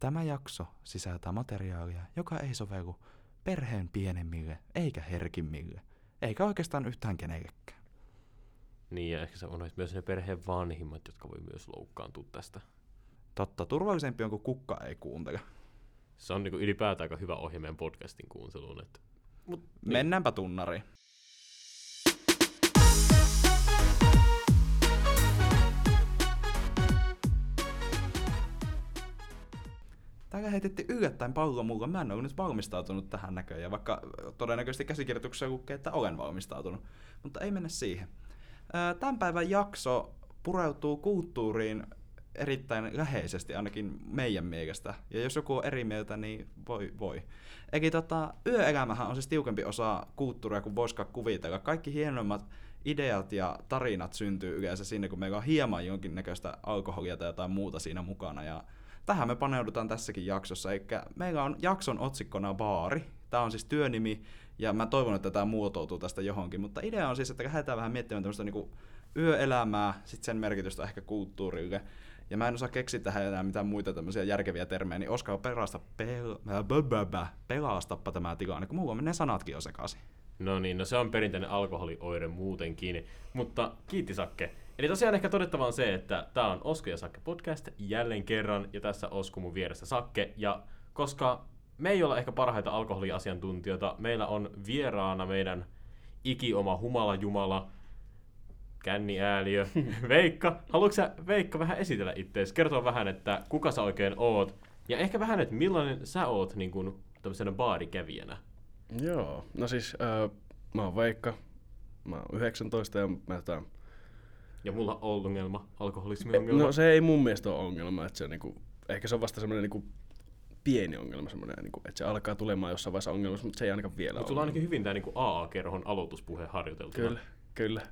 Tämä jakso sisältää materiaalia, joka ei sovellu perheen pienemmille eikä herkimmille, eikä oikeastaan yhtään kenellekään. Niin, ja ehkä sä unohdit myös ne perheen vanhimmat, jotka voi myös loukkaantua tästä. Totta, turvallisempi on, kun kukka ei kuuntele. Se on niinku ylipäätään aika hyvä ohje meidän podcastin kuunteluun. Että... Mut, niin. Mennäänpä tunnariin. Täällä heitettiin yllättäen pallo mulle. Mä en ole nyt valmistautunut tähän näköjään, vaikka todennäköisesti käsikirjoituksessa lukee, että olen valmistautunut. Mutta ei mennä siihen. Tämän päivän jakso pureutuu kulttuuriin erittäin läheisesti, ainakin meidän mielestä. Ja jos joku on eri mieltä, niin voi voi. Eli tota, yöelämähän on siis tiukempi osa kulttuuria kuin voisikaan kuvitella. Kaikki hienommat ideat ja tarinat syntyy yleensä sinne, kun meillä on hieman jonkinnäköistä alkoholia tai jotain muuta siinä mukana. Ja tähän me paneudutaan tässäkin jaksossa. Eli meillä on jakson otsikkona baari. Tämä on siis työnimi, ja mä toivon, että tämä muotoutuu tästä johonkin. Mutta idea on siis, että lähdetään vähän miettimään tämmöistä niin yöelämää, sitten sen merkitystä ehkä kulttuurille. Ja mä en osaa keksiä tähän enää mitään muita tämmöisiä järkeviä termejä, niin Oskar pelasta, pel- pelastappa tämä tilanne, kun mulla menee sanatkin jo sekaisin. No niin, no se on perinteinen alkoholioire muutenkin. Mutta kiitti Sakke. Eli tosiaan ehkä todettava on se, että tämä on Osko ja Sakke podcast jälleen kerran, ja tässä Osku mun vieressä Sakke. Ja koska me ei olla ehkä parhaita alkoholiasiantuntijoita, meillä on vieraana meidän ikioma humala jumala, känniääliö, Veikka. Haluatko sä, Veikka, vähän esitellä itseäsi? Kertoa vähän, että kuka sä oikein oot, ja ehkä vähän, että millainen sä oot niin kuin, tämmöisenä baarikävijänä? Joo, no siis äh, mä oon Veikka, mä oon 19 ja mä tämän... Ja mulla on ongelma, alkoholismi-ongelma. No se ei mun mielestä ole ongelma, että se niinku, ehkä se on vasta semmoinen niinku pieni ongelma, semmoinen, niinku, että se alkaa tulemaan jossain vaiheessa ongelmassa, mutta se ei ainakaan vielä Mutta sulla on ainakin hyvin tämä niinku AA-kerhon aloituspuhe harjoiteltu. Kyllä, kyllä.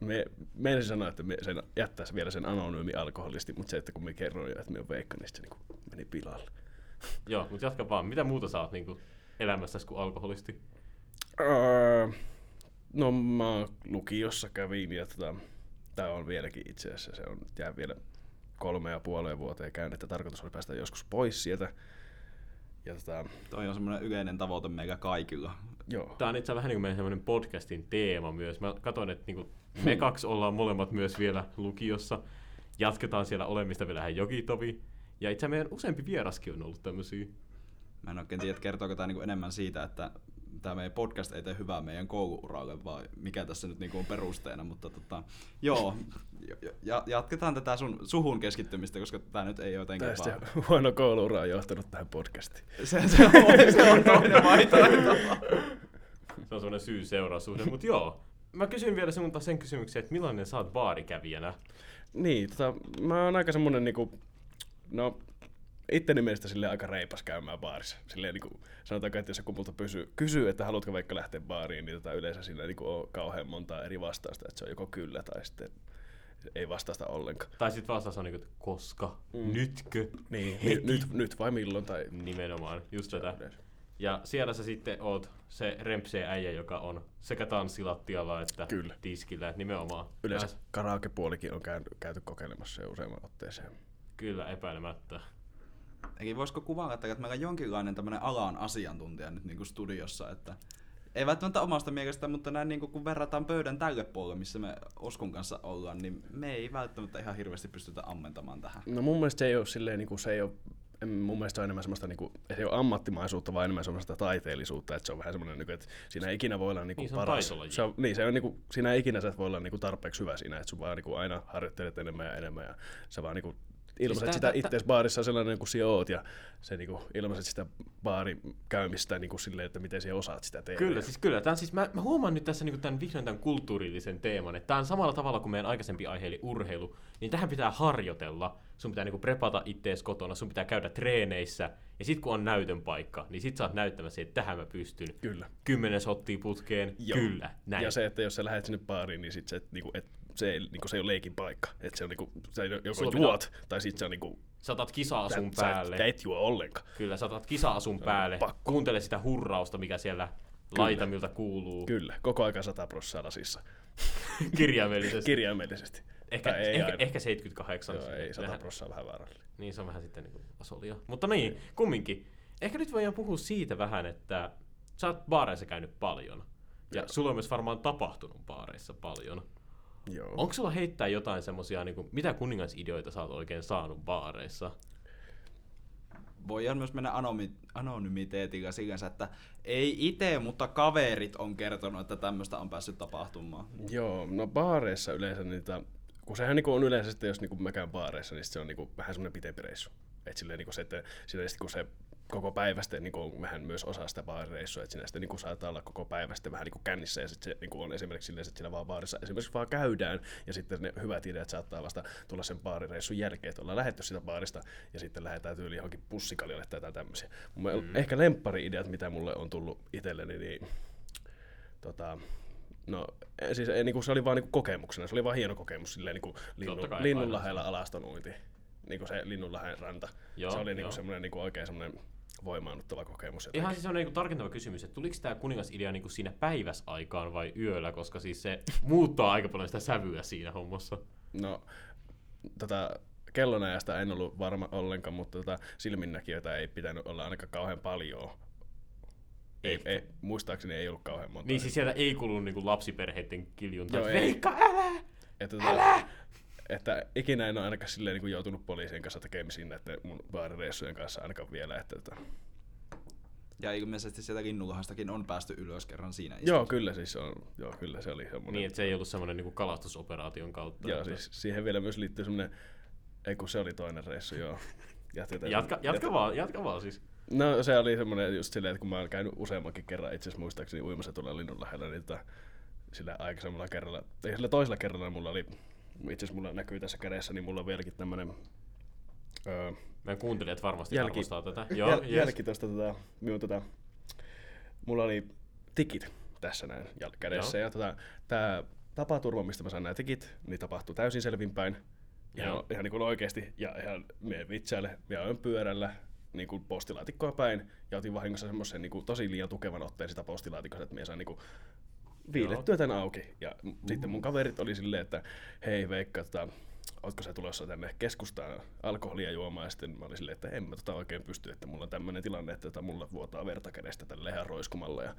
Me, meidän sanoa, että me sen, jättäisi vielä sen anonyymi alkoholisti, mutta se, että kun me kerroin jo, että me on Veikka, niin se niinku meni pilalle. Joo, mutta jatka vaan. Mitä muuta sä oot niinku elämässäsi kuin alkoholisti? Öö, no mä lukiossa kävin ja tota, tää on vieläkin itse asiassa, se on jää vielä kolme ja puoleen vuoteen käyn, että tarkoitus oli päästä joskus pois sieltä. Ja tota, Toi on semmoinen yleinen tavoite meillä kaikilla. joo. Tämä on itse vähän niin kuin meidän semmoinen podcastin teema myös. Mä katsoin, että niin me kaksi ollaan molemmat myös vielä lukiossa. Jatketaan siellä olemista vielä ihan jokitovi. Ja itse meidän useampi vieraskin on ollut tämmöisiä. Mä en oikein tiedä, että kertooko tämä niinku enemmän siitä, että tämä meidän podcast ei tee hyvää meidän kouluuralle, vai mikä tässä nyt niinku on perusteena, mutta tota, joo, ja, jatketaan tätä sun suhun keskittymistä, koska tämä nyt ei jotenkin Tästä vaan... huono kouluura on johtanut tähän podcastiin. Se, se, on, se on toinen vaihtoehto. Se on semmoinen syy-seuraussuhde, mutta joo. Mä kysyn vielä sinulta sen kysymyksen, että millainen sä oot baarikävijänä? Niin, tota, mä oon aika semmonen niinku, no itteni mielestä sille aika reipas käymään baarissa. Silleen niinku, sanotaanko, että jos joku multa pysyy, kysyy, että haluatko vaikka lähteä baariin, niin tota, yleensä siinä niinku on kauhean monta eri vastausta, että se on joko kyllä tai sitten ei vastausta ollenkaan. Tai sitten vastaus on niin kuin, että koska, Mm. nytkö, Niin, Heti. nyt, nyt, vai milloin tai... nimenomaan, just Se tätä. yleensä. Ja siellä sä sitten oot se rempsee äijä, joka on sekä tanssilattialla että Kyllä. tiskillä, että nimenomaan. Yleensä karaokepuolikin on käyty, käyty kokeilemassa jo useamman otteeseen. Kyllä, epäilemättä. Eli voisiko kuvata, että meillä on jonkinlainen tämmöinen alan asiantuntija nyt niin kuin studiossa, että ei välttämättä omasta mielestä, mutta näin niin kuin kun verrataan pöydän tälle puolelle, missä me Oskun kanssa ollaan, niin me ei välttämättä ihan hirveästi pystytä ammentamaan tähän. No mun mielestä se ei ole silleen, niin kuin, se ei ole, en- mun mielestä se on enemmän semmoista, niin kuin, se ei ole ammattimaisuutta, vaan enemmän semmoista taiteellisuutta, että se on vähän semmoinen, niin kuin, että siinä ei ikinä voi olla niin kuin, Niin, se on paras. Se on, niin, se on niin kuin, siinä ei ikinä sä et voi olla niin kuin, tarpeeksi hyvä siinä, että sun vaan niin kuin, aina harjoittelet enemmän ja enemmän ja sä vaan niin kuin, ilmaiset tää- sitä itseäsi baarissa sellainen kuin sinä oot ja se niin kuin, ilmaiset sitä baarin käymistä niin kuin, silleen, että miten sinä osaat sitä tehdä. Kyllä, siis kyllä. Tämän, siis mä, mä huomaan nyt tässä niin tämän vihdoin tämän kulttuurillisen teeman, että tämä on samalla tavalla kuin meidän aikaisempi aihe eli urheilu, niin tähän pitää harjoitella. Sun pitää niin prepata ittees kotona, sun pitää käydä treeneissä, ja sit kun on näytön paikka, niin sit sä oot näyttämässä, että tähän mä pystyn. Kyllä. Kymmenen shottia putkeen, Joo. kyllä, näin. Ja se, että jos sä lähdet sinne baariin, niin sit se, et, niinku, et, se, ei, niinku, se ei ole leikin paikka. Et se on niinku, sä joko Sulla juot, tai sit se on niinku, Sä otat kisa-asun sä, päälle. sä et juo ollenkaan. Kyllä, sä otat kisa-asun päälle. pakko. Kuuntele sitä hurrausta, mikä siellä Kyllä. laitamilta kuuluu. Kyllä, koko aika 100 prossaa lasissa. Kirjaimellisesti. Kirjaimellisesti. Ehkä, Tai ei ehkä, aina. ehkä 78. Joo, ei 100 Vähän- prossaa vähän vaarallinen. Niin, se on vähän sitten niin asolia. Mutta niin, kumminkin. Ehkä nyt voidaan puhua siitä vähän, että sä oot baareissa käynyt paljon. Ja Joo. sulla on myös varmaan tapahtunut baareissa paljon. Joo. Onko sulla heittää jotain semmosia, niin kuin, mitä kuningasideoita sä oot oikein saanut baareissa? Voidaan myös mennä anomi, anonymiteetin kanssa sinänsä, että ei itse, mutta kaverit on kertonut, että tämmöistä on päässyt tapahtumaan. Joo, no baareissa yleensä niitä, kun sehän niinku on yleensä sitten, jos niinku mä käyn baareissa, niin se on niinku vähän semmoinen pitempi reissu. Et silleen niinku se, että silleen kun se koko päivä sitten niinku on vähän myös osa sitä baarireissua, että siinä sitten niinku saattaa olla koko päivä sitten vähän niinku kännissä ja sitten se niinku on esimerkiksi silleen, että siellä vaan baarissa esimerkiksi vaan käydään ja sitten ne hyvät ideat saattaa vasta tulla sen baarireissun jälkeen, että ollaan lähetty sitä baarista ja sitten lähdetään tyyliin johonkin pussikaljalle tai jotain tämmöisiä. Mm. Ehkä lemppari-ideat, mitä mulle on tullut itselleni, niin tota, No siis ei, niinku, se oli vaan niinku kokemuksena, se oli vaan hieno kokemus silleen niinku linnu, Totta kai, Linnunlahdella alastonuinti. Niinku se Linnunlahden ranta. Joo, se oli joo. niinku semmoinen niinku oikein semmoinen voimaannuttava kokemus. jotenkin. Ihan siis on niin tarkentava kysymys, että tuliko tämä kuningasidea niin siinä päiväsaikaan vai yöllä, koska siis se muuttaa aika paljon sitä sävyä siinä hommassa. No, tota, kellonajasta en ollut varma ollenkaan, mutta tota, silminnäkijöitä ei pitänyt olla ainakaan kauhean paljon. Ei, Ehkä. ei, muistaakseni ei ollut kauhean monta. Niin siis sieltä ei kuulunut niin lapsiperheiden kiljunta. Joo, että ei. Veikka, älä! että, tota, että ikinä en ole ainakaan silleen niin joutunut poliisien kanssa tekemisiin näiden mun baarireissujen kanssa ainakaan vielä. Että, tota, Ja ilmeisesti sieltä Linnunlahastakin on päästy ylös kerran siinä Joo, kyllä siis on. Joo, kyllä se oli semmoinen. Niin, että se ei ollut semmoinen niin kalastusoperaation kautta. Joo, että- siis siihen vielä myös liittyy semmoinen, ei kun se oli toinen reissu, joo. Jatketaan. Jatka, jatka, vaan, jatka vaan siis. No se oli semmoinen just silleen, että kun mä oon käynyt useammankin kerran itse asiassa muistaakseni uimassa tuolla linnun lähellä, niin tota, sillä aikaisemmalla kerralla, ei sillä toisella kerralla mulla oli, itse asiassa mulla näkyy tässä kädessä, niin mulla on vieläkin tämmönen öö, Meidän kuuntelijat varmasti Jälki- arvostaa tätä. Joo, jäl, yes. jälki tosta tota, minun tota, mulla oli tikit tässä näin kädessä Joo. ja tota, tää tapaturma, mistä mä sain nämä tikit, niin tapahtui täysin selvinpäin. Ihan, Joo. ihan niin kuin oikeesti ja ihan me vitsaille, me ajoin pyörällä niin kuin postilaatikkoa päin ja otin vahingossa semmoisen niin kuin tosi liian tukevan otteen sitä postilaatikosta, että me sain niin kuin viilettyä tän auki. Ja mm. sitten mun kaverit oli silleen, että hei Veikka, tota, ootko sä tulossa tänne keskustaan alkoholia juomaan? Ja sitten mä olin silleen, että en mä tota oikein pysty, että mulla on tämmöinen tilanne, että tota, mulla vuotaa verta kädestä tälle ihan roiskumalla. Ja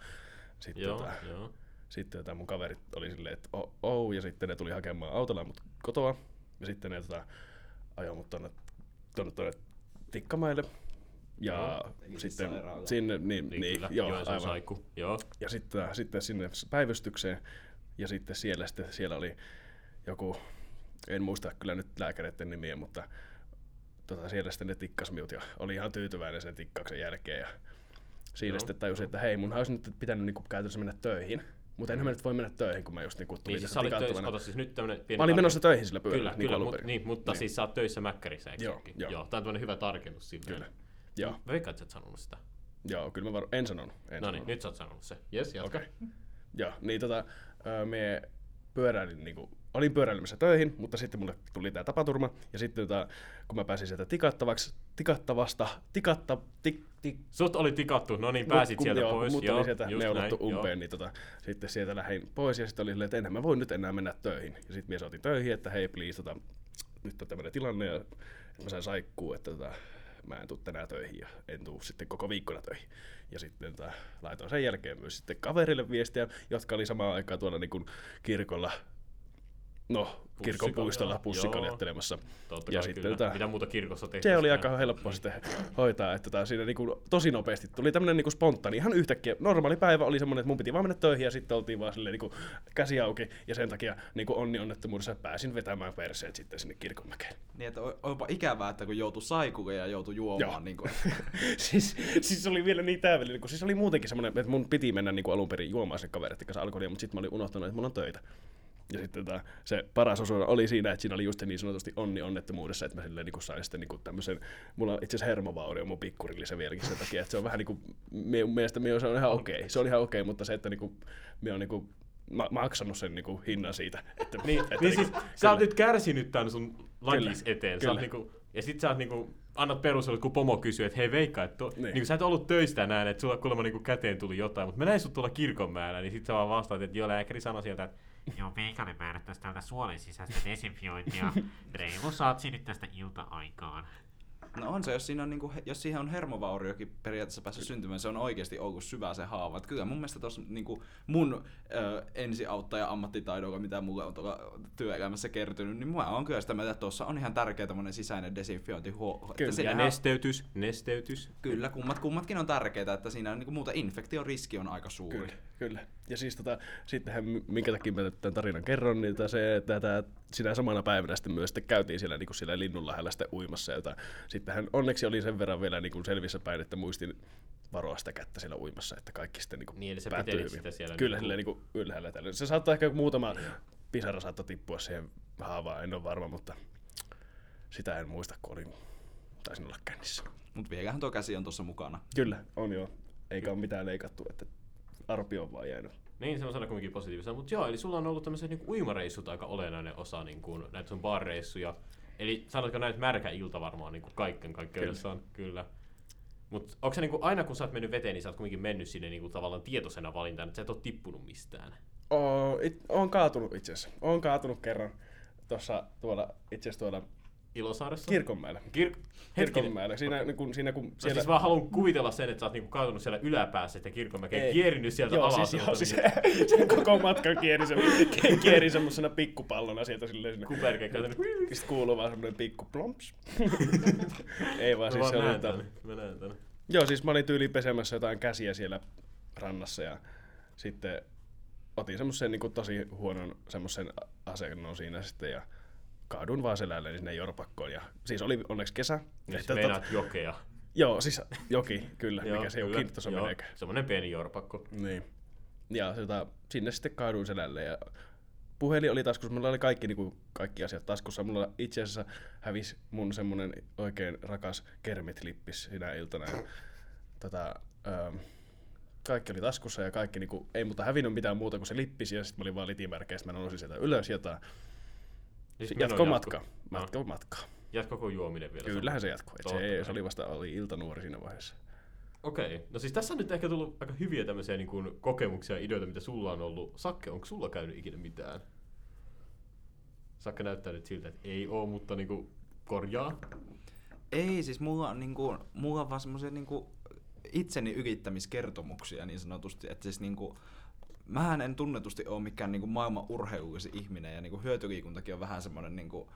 sitten Joo, tota, joo. sitten tota, mun kaverit oli silleen, että oh, oh, ja sitten ne tuli hakemaan autolla mut kotoa. Ja sitten ne tota, ajoi mut tonne, tonne, tonne Tikkamaille. Ja Joo. sitten Sairaalaan. sinne, niin, Niin, niin, kyllä, joo, aivan. saikku. Joo. Ja sitten, sitten sinne päivystykseen. Ja sitten siellä, sitten siellä oli joku, en muista kyllä nyt lääkäreiden nimiä, mutta tota, siellä sitten ne tikkas minut ja oli ihan tyytyväinen sen tikkauksen jälkeen. Ja siinä Joo. sitten tajusin, että hei, mun olisi nyt pitänyt niinku käytännössä mennä töihin. Mutta enhän mä nyt voi mennä töihin, kun mä just niinku tulin Niin siis töissä, ota siis nyt tämmönen pieni Mä olin menossa töihin sillä pyörällä, Kyllä, niin kyllä, mut, niin, mutta Niin. siis sä oot töissä Mäkkärissä, eikö Joo, joo. joo. Tää on tämmönen hyvä tarkennus silleen. Kyllä. Joo, Mä veikkaan, että sä et sanonut sitä. joo, kyllä mä var... en sanonut. En No niin, nyt sä oot sanonut se. Jes, jatka. Okei. Joo, niin tota, me pyöräilin, niinku, olin pyöräilemässä töihin, mutta sitten mulle tuli tää tapaturma, ja sitten tota, kun mä pääsin sieltä tikattavaksi, tikattavasta, tikatta, tik, tik, Sut oli tikattu, no niin, pääsit kun, sieltä joo, pois. Mut joo, oli sieltä neulottu näin, umpeen, niin tota, sitten sieltä lähdin pois, ja sitten oli silleen, että enhän mä voi nyt enää mennä töihin. Ja sitten mies otin töihin, että hei please, tota, nyt on tämmöinen tilanne, ja mä sain saikkuu, että tota, mä en tuu tänään töihin ja en tuu sitten koko viikkona töihin. Ja sitten laitoin sen jälkeen myös sitten kaverille viestiä, jotka oli samaan aikaan tuolla niin kuin kirkolla, no kirkon puistolla pussikaljattelemassa. Totta Ja kai sitten kyllä. tota- Mitä muuta kirkossa tehtiin? Se oli aika helppo sitten hoitaa, että tää siinä niinku tosi nopeasti tuli tämmönen niinku spontaani, ihan yhtäkkiä. Normaali päivä oli semmoinen, että mun piti vaan mennä töihin ja sitten oltiin vaan silleen niinku käsi auki ja sen takia niinku onni onnettomuudessa pääsin vetämään perseet sitten sinne kirkonmäkeen. Niin, että on- onpa ikävää, että kun joutui saikuun ja joutui juomaan. Niin kuin, siis, siis oli vielä niin täävellinen, kun siis oli muutenkin semmoinen, että mun piti mennä niinku alun perin juomaan sen kavereiden kanssa alkoholia, mutta sitten mä olin unohtanut, että mulla on töitä. Ja sitten tota, se paras osuus oli siinä, että siinä oli just niin sanotusti onni onnettomuudessa, että mä silleen niin sain sitten niin tämmöisen, mulla on itse asiassa hermovaurio mun pikkurillisä vieläkin sen takia, että se on vähän niin kuin, minun mielestä minun se on ihan okei, okay. se on ihan okei, okay, mutta se, että niin kuin, minä on niin kuin, ma- maksanut sen niin kuin hinnan siitä. Että, Niin, että niin siis kyllä. sä oot nyt kärsinyt tän sun lakis Kyllä, eteen. Sä oot niinku, ja sit sä oot niinku, annat perustelut, kun pomo kysyy, että hei Veikka, että to, Niin. niin. niinku, sä et ollut töistä tänään, että sulla kuulemma niinku käteen tuli jotain, mutta mä näin sut tuolla kirkonmäellä, niin sit sä vaan vastaat, että joo, lääkäri sanoi sieltä, että Joo, meikälle määrättäisi täältä suolen sisäistä desinfiointia. Reilu saatsi nyt tästä ilta-aikaan. No on se, jos, siinä on niinku, jos siihen on hermovauriokin periaatteessa päässyt syntymään, se on oikeasti ollut syvä se haava. Et kyllä mun mielestä tuossa niinku mun ö, ensiauttaja ammattitaidolla, mitä mulle on tuolla työelämässä kertynyt, niin mä on kyllä sitä mieltä, että tuossa on ihan tärkeä tämmönen sisäinen desinfiointi. Huo- Kyllä, että Ja nesteytys, nesteytys. Kyllä, kummat, kummatkin on tärkeitä, että siinä on niinku muuta infektion riski on aika suuri. Kyllä, kyllä. Ja siis tota, sittenhän, minkä takia mä tämän tarinan kerron, niin tota se, että tää, sinä samana päivänä sitten myös sitten käytiin siellä, niin kuin siellä linnun lähellä sitten uimassa. Jota, sittenhän onneksi oli sen verran vielä niin kuin selvissä päin, että muistin varoa sitä kättä siellä uimassa, että kaikki sitten niin kuin Niin, eli sä päättyi hyvin. sitä siellä Kyllä, niinku- niin kuin ylhäällä tällä. Se saattaa ehkä muutama pisara saattoi tippua siihen haavaan, en ole varma, mutta sitä en muista, kun olin, taisin olla kännissä. Mutta vielähän tuo käsi on tuossa mukana. Kyllä, on joo. Eikä ole mitään leikattu, että arpi on vaan jäänyt. Niin, se on sana kuitenkin positiivista. Mutta joo, eli sulla on ollut tämmöiset niinku uimareissut aika olennainen osa niinku, näitä sun barreissuja. Eli sanotko näin, että märkä ilta varmaan niinku kaiken kaikkeudessaan? Kyllä. Kyllä. Mutta onko se niinku, aina kun sä oot mennyt veteen, niin sä oot kuitenkin mennyt sinne niinku, tavallaan tietoisena valintaan, että sä et ole tippunut mistään? Oo, it, on kaatunut itse asiassa. Oon kaatunut kerran tuossa tuolla, itse asiassa tuolla Ilosaaressa? Kirkonmäellä. Kir-. Kirkonmäellä. Siinä, niin kun, siinä kun No siellä... siis vaan haluan kuvitella sen, että sä oot niinku kaatunut siellä yläpäässä, että kirkonmäkeen Ei. kierinyt sieltä Joo, alas. siis, joo, siis se koko matka kieri, se, kieri semmosena pikkupallona sieltä silleen sinne. Kuperkeen käytänyt. Sitten kuuluu vaan semmonen pikku plomps. Ei vaan Mä siis vaan se tota- tän. Mä näen tän. Joo, siis mä olin tyyliin pesemässä jotain käsiä siellä rannassa ja sitten otin semmoisen niin tosi huonon semmoisen asennon siinä sitten ja kaaduin vaan selälleni sinne jorpakkoon. Ja, siis oli onneksi kesä. Siis Että meinaat jokea. Joo, siis joki, kyllä, Joo, mikä se kyllä. jokin tuossa Joo, meneekö. Semmonen pieni jorpakko. Niin. Ja tota, sinne sitten kaaduin selälle ja puhelin oli taskussa, mulla oli kaikki, niin kuin, kaikki asiat taskussa. Mulla itse asiassa hävisi mun semmonen oikein rakas kermitlippis sinä iltana. Ja, tota, ähm, kaikki oli taskussa ja kaikki, niin kuin, ei mutta hävinnyt mitään muuta kuin se lippis ja sitten mä olin vaan litimärkeä, sitten mä nousin sieltä ylös ja Siis jatko, meno jatko matka. No. Matka. Jatko juominen vielä. Kyllähän se jatkoi. Totta se, se, oli vasta oli iltanuori siinä vaiheessa. Okei. No siis tässä on nyt ehkä tullut aika hyviä tämmöisiä niin kuin, kokemuksia ja ideoita, mitä sulla on ollut. Sakke, onko sulla käynyt ikinä mitään? Sakke näyttää nyt siltä, että ei oo, mutta niin kuin, korjaa. Ei, siis mulla on, niinku, mulla on vaan semmoisia niinku, itseni ylittämiskertomuksia niin sanotusti. Että siis niinku, mähän en tunnetusti ole mikään niinku, maailman urheilullisin ihminen ja niinku, hyötyliikuntakin on vähän semmoinen niinku,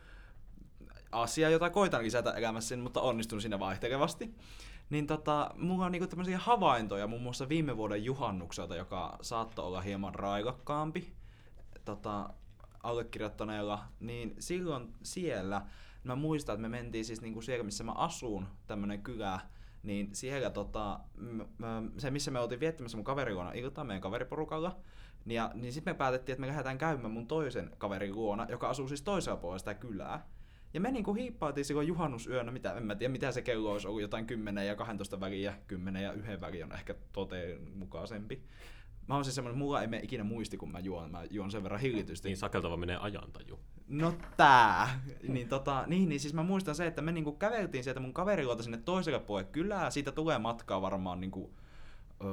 asia, jota koitan lisätä elämässäni, mutta onnistun siinä vaihtelevasti. Niin tota, mulla on niinku tämmöisiä havaintoja muun muassa viime vuoden juhannukselta, joka saattoi olla hieman railakkaampi tota, allekirjoittaneella, niin silloin siellä, mä muistan, että me mentiin siis niinku siellä, missä mä asun, tämmönen kylä, niin siellä tota, se, missä me oltiin viettämässä mun kaveriluona iltaa meidän kaveriporukalla, niin ja, niin sitten me päätettiin, että me lähdetään käymään mun toisen kaverin luona, joka asuu siis toisella puolella sitä kylää. Ja me niinku hiippailtiin silloin juhannusyönä, mitä, en mä tiedä mitä se kello olisi ollut, jotain 10 ja 12 väliä, 10 ja 1 väli on ehkä toteen mukaisempi. Mä oon siis semmonen, mulla ei mene ikinä muisti, kun mä juon, mä juon sen verran hillitysti. Niin sakeltava menee ajantaju. No tää. Niin, tota, niin, niin siis mä muistan se, että me niinku käveltiin sieltä mun kaveriluota sinne toiselle puolelle kylää. Siitä tulee matkaa varmaan niinku, öö,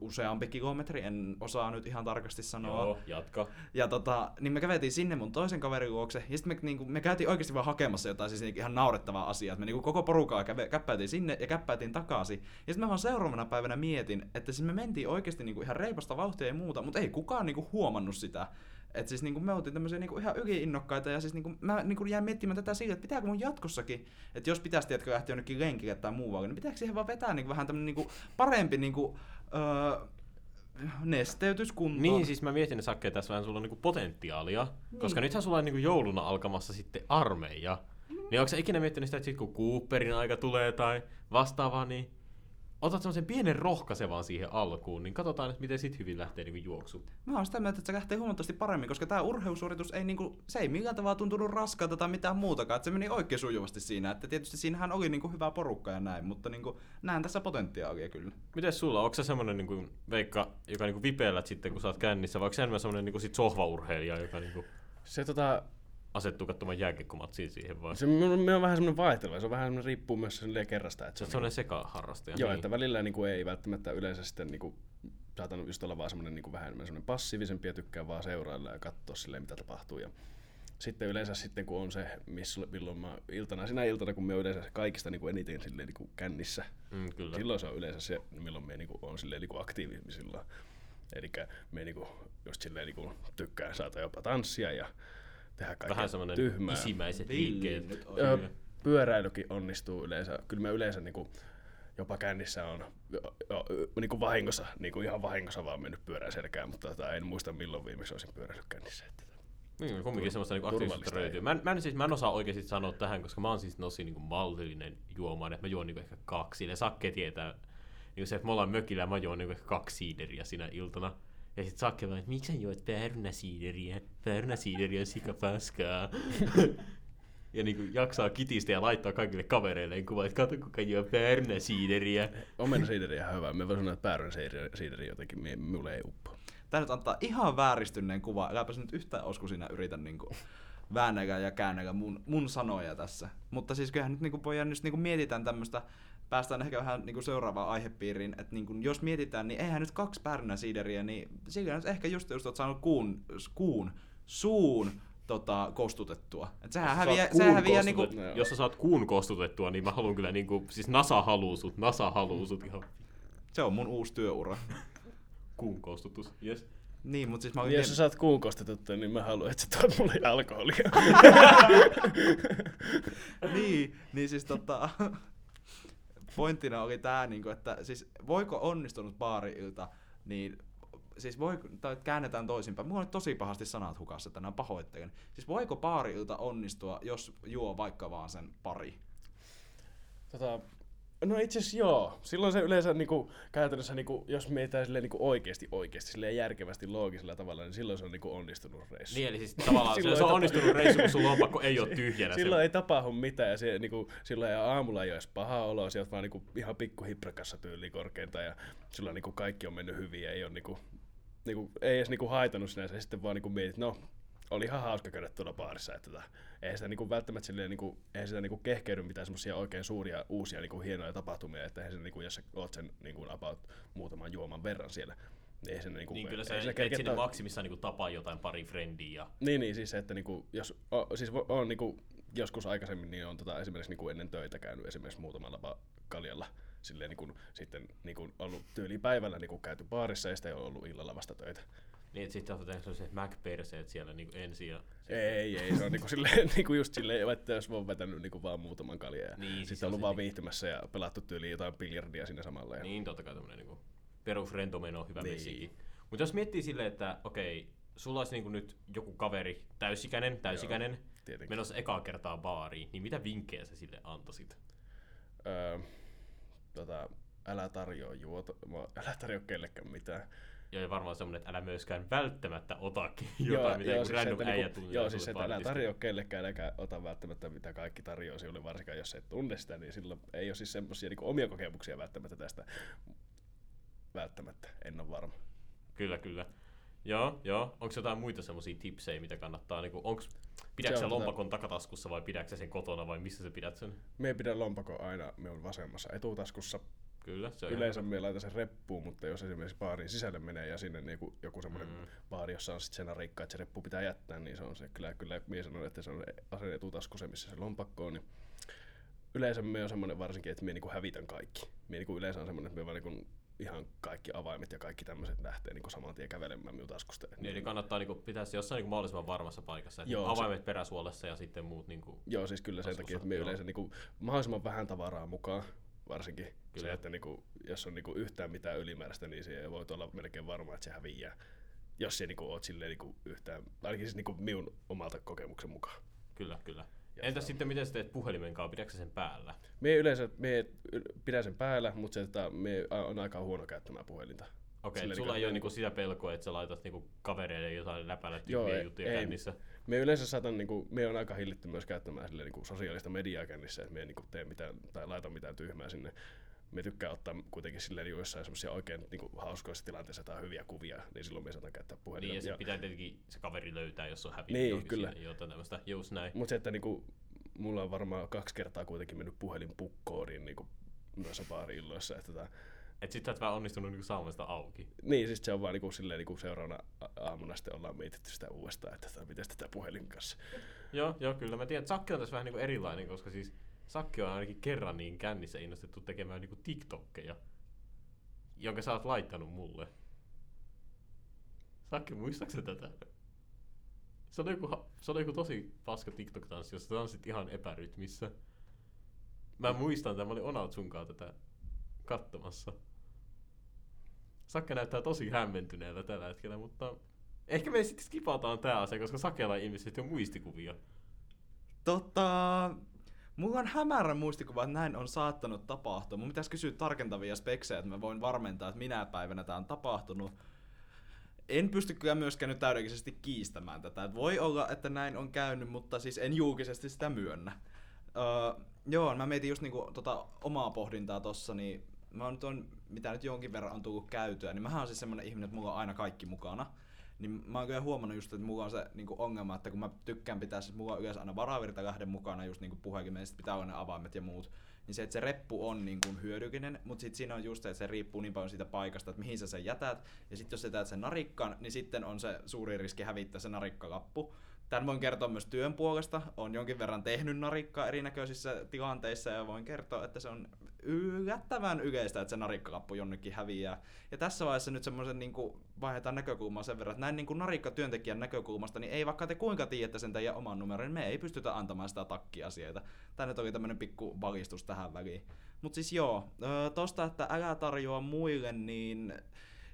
useampi kilometri, en osaa nyt ihan tarkasti sanoa. Joo, jatka. Ja tota, niin me käveltiin sinne mun toisen kaverin luokse, ja sitten me, niinku, me käytiin oikeasti vaan hakemassa jotain siis niinku ihan naurettavaa asiaa. Et Me niinku koko porukalla käve, käppäiltiin sinne ja käppäiltiin takaisin. Ja sitten mä vaan seuraavana päivänä mietin, että siis me mentiin oikeasti niinku ihan reipasta vauhtia ja muuta, mutta ei kukaan niinku huomannut sitä. Et siis niinku me oltiin tämmöisiä niinku ihan yliinnokkaita ja siis niinku mä niinku jäin miettimään tätä sillä, että pitääkö mun jatkossakin, että jos pitäisi tiedätkö lähteä jonnekin lenkille tai muualle, niin pitääkö siihen vaan vetää niinku vähän tämmönen niinku parempi niinku, öö, nesteytyskuntoon. Niin, siis mä mietin, että Sakke, tässä vähän sulla on niinku potentiaalia, niin. koska nythän sulla on niinku jouluna alkamassa sitten armeija. Niin onko sä ikinä miettinyt sitä, että sit kun Cooperin aika tulee tai vastaavaa, niin otat semmoisen pienen rohkaisevan siihen alkuun, niin katsotaan, että miten sit hyvin lähtee niinku juoksu. Mä oon sitä mieltä, että se lähtee huomattavasti paremmin, koska tämä urheilusuoritus ei, niinku, se ei millään tavalla tuntunut raskalta tai mitään muutakaan. Että se meni oikein sujuvasti siinä. Että tietysti siinähän oli niinku hyvä porukka ja näin, mutta niinku, näen tässä potentiaalia kyllä. Miten sulla, onko se semmonen niinku, Veikka, joka niinku vipeellät sitten, kun sä oot kännissä, vai onko se enemmän semmonen niinku sit sohvaurheilija, joka niinku Se tota, asettuu katsomaan jääkiekkomatsiin siihen vai? se on, me on vähän semmoinen vaihteleva, se on vähän semmoinen riippuu myös silleen kerrasta. Että se oot semmonen sekaharrastaja. Joo, niin. että välillä niin kuin, ei välttämättä yleensä sitten niin kuin, saatan just olla vaan semmoinen niin vähän semmoinen passiivisempi ja tykkään vaan seurailla ja katsoa silleen, mitä tapahtuu. Ja sitten yleensä sitten, kun on se, miss, milloin mä iltana, sinä iltana, kun me on yleensä kaikista niin kuin eniten silleen, niin kuin kännissä, Mm, kyllä. silloin se on yleensä se, milloin me niin kuin, on silleen, niin kuin aktiivisempi silloin. Eli me niin kuin, just silleen niin kuin, tykkään saata jopa tanssia ja tehdä kaikkea Vähän semmoinen tyhmää. isimäiset Villi liikkeet. pyöräilykin onnistuu yleensä. Kyllä mä yleensä niinku, jopa kännissä on jo, jo, niinku vahingossa, niinku ihan vahingossa vaan mennyt pyörään selkään, mutta tota, en muista milloin viimeksi olisin pyöräillyt kännissä. Että, Niin, kumminkin semmoista niinku aktiivisuutta turvallista löytyy. Mä en, mä, en, siis, mä en osaa oikeasti sanoa tähän, koska mä oon siis tosi niinku maltillinen juomaan, että mä juon niinku ehkä kaksi. Silleen Sakke tietää, niinku se, että me ollaan mökillä ja mä juon niinku ehkä kaksi siideriä sinä iltana. Ja sit Sakke vaan, että miksi sä juot päärynäsiideriä? Päärynäsiideriä on sika paskaa. ja niinku jaksaa kitistä ja laittaa kaikille kavereille kuva, että kato kuka juo päärynäsiideriä. omena siideri ihan hyvä. Me voin sanoa, että pääryn siideri, siideri jotenkin me, mulle ei uppo. Tää nyt antaa ihan vääristyneen kuva. Äläpä nyt yhtään osku siinä yritä niinku väännäkä ja käännäkä mun, mun sanoja tässä. Mutta siis kyllähän nyt niinku pojan, jos niinku mietitään tämmöstä, päästään ehkä vähän niinku seuraavaan aihepiiriin, että niinku, jos mietitään, niin eihän nyt kaksi pärnä siideriä, niin sillä nyt ehkä just just oot saanut kuun, kuun suun tota, kostutettua. Et sehän häviää, Saat sehän häviää niinku, Jos sä saat kuun kostutettua, niin mä haluan kyllä niinku, siis NASA haluu sut, NASA haluu sut ihan se on mun uusi työura. kuun kostutus. Yes. Niin, mutta siis mä olin Niin, jos sä saat kuun kostetuttua, niin mä haluan, että sä tuot mulle alkoholia. niin, niin siis tota, pointtina oli tää, niinku, että siis voiko onnistunut baari-ilta, niin siis voi, tai käännetään toisinpäin. Mulla on tosi pahasti sanat hukassa tänään, pahoittelen. Siis voiko baari-ilta onnistua, jos juo vaikka vaan sen pari? Tota, no itse asiassa joo. Silloin se yleensä niinku, käytännössä, niinku, jos mietitään silleen, niinku, oikeasti oikeasti, silleen järkevästi, loogisella tavalla, niin silloin se on niinku, onnistunut reissu. Niin, eli siis tavallaan Silloin se on ei onnistunut reissu, kun sun lompakko ei ole tyhjänä. Silloin ei tapahdu mitään ja se, niinku, silloin aamulla ei ole edes paha olo, sieltä vaan niinku, ihan pikku hiprakassa tyyli korkeinta ja silloin niinku, kaikki on mennyt hyvin ja ei, ole, niinku, niinku, ei edes niinku, haitannut sinänsä ja sitten vaan niinku, mietit, no oli ihan hauska käydä tuolla baarissa, että tota, ei sitä niinku, välttämättä silleen, niinku, ei sitä niinku, kehkeydy mitään semmoisia oikein suuria uusia niinku, hienoja tapahtumia, että eihän se, niinku, jos sä oot sen niinku, about muutaman juoman verran siellä, niin ei se niinku, Niin kyllä sä teet sinne maksimissaan niinku tapaa jotain pari frendiä. Ja... niin, niin, siis se, että niinku, jos, o, siis on niinku, joskus aikaisemmin niin on tota, esimerkiksi niinku ennen töitä käynyt esimerkiksi muutamalla kaljalla silleen niinku, sitten niinku ollut tyyli päivällä niinku käyty baarissa ja sitten on ollut illalla vasta töitä. Niin, että sitten tehnyt sellaiset Mac-perseet siellä niinku ensin ja... Ei, ei, se on niinku silleen, niinku just silleen, että jos on vetänyt niinku vaan muutaman kaljan ja Niin, niin, siis sitten on ollut se vaan niinku- viihtymässä ja pelattu tyyliin jotain biljardia siinä samalla. Ja... Niin, totta kai tämmönen niinku perus rentomeno on hyvä Niin. messikin. Mutta jos miettii silleen, että okei, sulla olisi niinku nyt joku kaveri, täysikäinen, täysikäinen, Tietenkin. menossa ekaa kertaa baariin, niin mitä vinkkejä sä sille antaisit? Öö, tota, älä tarjoa juota, mä- älä tarjoa kellekään mitään. Ja varmaan semmonen, että älä myöskään välttämättä otakin jotain, mitä joku siis random äijä niinku- tulee Joo, siis että älä tarjoa kellekään, äläkä ota välttämättä mitä kaikki tarjoaa sinulle, varsinkaan jos et tunne sitä, niin silloin ei ole siis semmoisia niinku omia kokemuksia välttämättä tästä. Välttämättä, en ole varma. Kyllä, kyllä. Joo, joo. Onko jotain muita semmoisia tipsejä, mitä kannattaa? Niinku, onks, pidätkö Se on tota- lompakon takataskussa vai pidätkö sen kotona vai missä sä pidät sen? Me pidän lompakon aina minun vasemmassa etutaskussa. Kyllä, se Yleensä me laitan sen reppuun, mutta jos esimerkiksi baarin sisälle menee ja sinne niinku joku semmoinen Mm. baari, jossa on sitten sen rikka, että se reppu pitää jättää, niin se on se, kyllä, kyllä mies sanoo, että se on aseen etutasku se, missä se lompakko on. Niin yleensä me on semmoinen varsinkin, että me niinku hävitän kaikki. Me niinku yleensä on semmoinen, että me vaan niinku ihan kaikki avaimet ja kaikki tämmöiset lähtee niinku saman tien kävelemään minun taskusta. Niin, eli kannattaa niinku pitää se jossain niinku mahdollisimman varmassa paikassa. Että Joo, avaimet peräsuolessa ja sitten muut niinku... Joo, siis kyllä sen takia, että me yleensä niinku, mahdollisimman vähän tavaraa mukaan, varsinkin kyllä. Se, että niinku, jos on niinku yhtään mitään ylimääräistä, niin se voi olla melkein varma, että se häviää. Jos se niinku oot silleen niinku yhtään, ainakin siis niinku minun omalta kokemuksen mukaan. Kyllä, kyllä. Ja Entäs on- sitten miten sä teet puhelimen kanssa? Pidätkö sen päällä? Me yleensä me pidän sen päällä, mutta se, että me on aika huono käyttämään puhelinta. Okei, okay, sulla niinku- ei ole niinku sitä pelkoa, että sä laitat niinku kavereille jotain läpällä tyhmiä ei- juttuja ei. kännissä. Me yleensä saatan, niinku, me on aika hillitty myös käyttämään silleen, niinku, sosiaalista mediaa kännissä, että me ei niinku, tee mitään tai laita mitään tyhmää sinne. Me tykkää ottaa kuitenkin silleen niinku, jossain semmoisia oikein niinku, hauskoissa tilanteissa tai hyviä kuvia, niin silloin me saatan käyttää puhelinta. Niin, ja se Ja- pitää tietenkin se kaveri löytää, jos on hävinnyt Niin, kyllä. jotain tämmöistä. Just näin. Mutta se, että niinku, mulla on varmaan kaksi kertaa kuitenkin mennyt puhelin pukkooriin niinku, noissa baari-illoissa. Että tota, Et sit sä et vaan onnistunut niinku saamaan sitä auki. Niin, siis se on vaan niinku, silleen, niinku seuraavana aamuna sitten ollaan mietitty sitä uudestaan, että miten tätä puhelin kanssa. Joo, joo, kyllä. Mä tiedän, että Sakki on tässä vähän niinku erilainen, koska siis Sakki on ainakin kerran niin kännissä innostettu tekemään niinku TikTokkeja, jonka sä oot laittanut mulle. Sakki, muistaaksä tätä? Se oli joku, se oli joku tosi paska TikTok-tanssi, jossa tanssit ihan epärytmissä. Mä muistan tämän, mä olin Onaut sunkaan tätä katsomassa. Sakke näyttää tosi hämmentyneeltä tällä hetkellä, mutta ehkä me sitten skipataan tää asia, koska Sakella on ilmeisesti jo muistikuvia. Tota, mulla on hämärä muistikuva, että näin on saattanut tapahtua. Mun pitäisi kysyä tarkentavia speksejä, että mä voin varmentaa, että minä päivänä tämä on tapahtunut. En pysty kyllä myöskään nyt täydellisesti kiistämään tätä. Et voi olla, että näin on käynyt, mutta siis en julkisesti sitä myönnä. Öö, joo, mä mietin just niinku tota omaa pohdintaa tossa, niin mä oon nyt on, mitä nyt jonkin verran on tullut käytyä, niin mähän on siis semmonen ihminen, että mulla on aina kaikki mukana. Niin mä oon kyllä huomannut just, että mulla on se niinku ongelma, että kun mä tykkään pitää, siis mulla on yleensä aina varavirta lähden mukana, just niinku puheenkin, meistä pitää olla ne avaimet ja muut. Niin se, että se reppu on niin kuin hyödyllinen, mutta sitten siinä on just se, että se riippuu niin paljon siitä paikasta, että mihin sä sen jätät. Ja sitten jos sä jätät sen narikkaan, niin sitten on se suuri riski hävittää se narikkalappu. Tämän voin kertoa myös työn puolesta. Olen jonkin verran tehnyt narikkaa erinäköisissä tilanteissa ja voin kertoa, että se on yllättävän yleistä, että se narikkalappu jonnekin häviää. Ja tässä vaiheessa nyt semmoisen niin vaihdetaan näkökulmaa sen verran, että näin niin kuin narikkatyöntekijän näkökulmasta, niin ei vaikka te kuinka tiedätte sen teidän oman numeron, niin me ei pystytä antamaan sitä takkiasioita. Tämä nyt oli tämmöinen pikku valistus tähän väliin. Mutta siis joo, tosta, että älä tarjoa muille, niin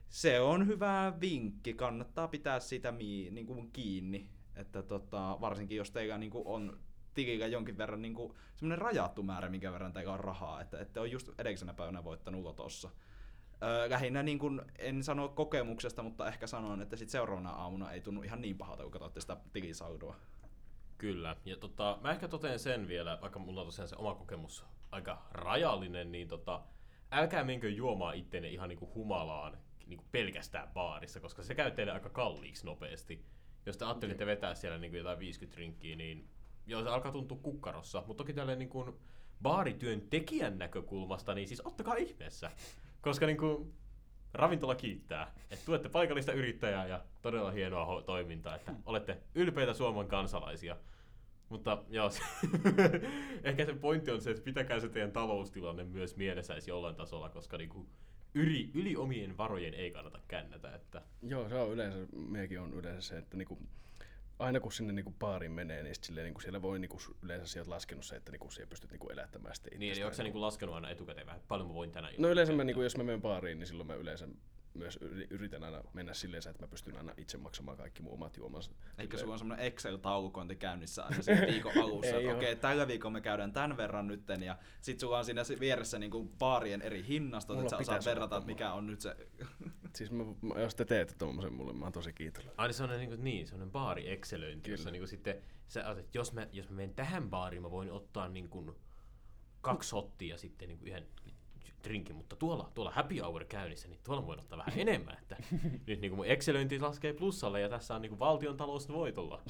se on hyvä vinkki. Kannattaa pitää sitä mi- niin kuin kiinni. Että tota, varsinkin jos teillä niin kuin on tilillä jonkin verran niin kuin, semmoinen rajattu määrä, minkä verran teillä on rahaa. Että ette ole just edellisenä päivänä voittanut lotossa. Öö, lähinnä niin kuin, en sano kokemuksesta, mutta ehkä sanon, että sit seuraavana aamuna ei tunnu ihan niin pahalta, kun katsotte sitä tilisaldoa. Kyllä, ja tota, mä ehkä toteen sen vielä, vaikka mulla on tosiaan se oma kokemus aika rajallinen, niin tota, älkää menkö juomaan itteenne ihan niinku humalaan niinku pelkästään baarissa, koska se käy teille aika kalliiksi nopeasti. Jos te ajattelitte vetää siellä niinku jotain 50 drinkkiä, niin joo, se alkaa tuntua kukkarossa, mutta toki tälleen niinku baarityöntekijän näkökulmasta, niin siis ottakaa ihmeessä. Koska niinku, ravintola kiittää, että tuette paikallista yrittäjää ja todella hienoa ho- toimintaa, että olette ylpeitä Suomen kansalaisia. Mutta joo, se, ehkä se pointti on se, että pitäkää se teidän taloustilanne myös mielessä edes jollain tasolla, koska niinku yli, yli omien varojen ei kannata kännätä. Että Joo, se on yleensä, meidänkin on yleensä se, että niinku, aina kun sinne niinku baariin menee, niin silleen, niinku siellä voi niinku, yleensä sieltä laskenut se, että niinku, siellä pystyt niinku elättämään sitten niin, eli onko se niinku laskenut aina etukäteen vähän, paljon mä voin tänään No yleensä mä, niinku, jos mä menen baariin, niin silloin mä yleensä myös yri- yritän aina mennä silleen, että mä pystyn aina itse maksamaan kaikki mun omat juomansa. Eikä sulla on semmoinen Excel-taulukointi käynnissä aina sen viikon alussa, että okei, okay, tällä viikolla me käydään tämän verran nytten, ja sit sulla on siinä si- vieressä niinku baarien eri hinnastot, Mulla että sä osaat verrata, että mikä on nyt se... Siis mä, mä, jos te teette tommosen mulle, mä oon tosi kiitollinen. Aina sellainen, niin, niin sellainen baari Excelöinti, jossa niin sitten sä ajattelet, että jos mä, jos mä menen tähän baariin, mä voin ottaa niin kuin kaksi hottia ja sitten niin kuin yhden drinkin, mutta tuolla, tuolla happy hour käynnissä, niin tuolla voin ottaa vähän enemmän. Että nyt niin kuin mun Excelöinti laskee plussalle ja tässä on niin kuin valtion talous voitolla.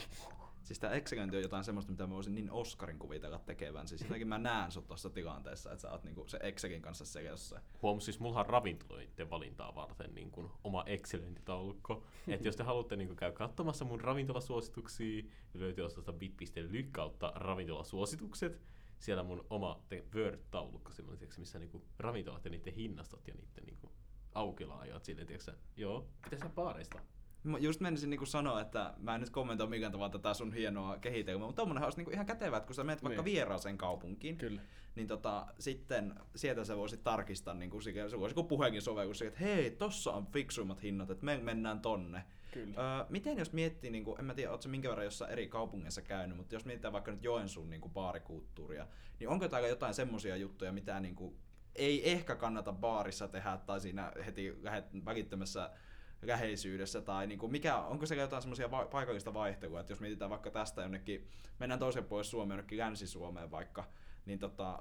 Siis tää Excelöinti on jotain semmoista, mitä mä voisin niin Oscarin kuvitella tekevän. Siis jotenkin mä näen sut tossa tilanteessa, että sä oot niinku se Excelin kanssa se jossain. Huomus, siis mulla on ravintoloiden valintaa varten niin kuin oma Excelöintitaulukko. että jos te haluatte niin kuin käy katsomassa mun ravintolasuosituksia, niin löytyy tuosta bit.ly kautta ravintolasuositukset. Siellä mun oma te- Word-taulukko, semmoinen, tiiäksä, missä niinku ravintolat ja niiden hinnastot ja niiden niinku aukilaajat silleen, tiiäksä, joo, pitäisi olla baareista. Mä just menisin niinku sanoa, että mä en nyt kommentoi millään tavalla tätä sun hienoa kehitelmää, mutta tommonenhan olisi niinku ihan kätevä, että kun sä menet vaikka Niin. vieraaseen kaupunkiin, Kyllä. niin tota, sitten sieltä sä voisit tarkistaa, niin kuin, se voisi kuin puheenkin sovellus, että hei, tossa on fiksuimmat hinnat, että me mennään tonne. Kyllä. Öö, miten jos miettii, niin kuin, en mä tiedä, ootko minkä verran jossain eri kaupungeissa käynyt, mutta jos mietitään vaikka nyt Joensuun niin kuin baarikulttuuria, niin onko täällä jotain semmoisia juttuja, mitä niin kuin, ei ehkä kannata baarissa tehdä tai siinä heti välittömässä läheisyydessä tai niin kuin mikä, onko siellä jotain semmoisia va- paikallista vaihtelua, että jos mietitään vaikka tästä jonnekin, mennään toisen pois Suomeen jonnekin Länsi-Suomeen vaikka, niin tota,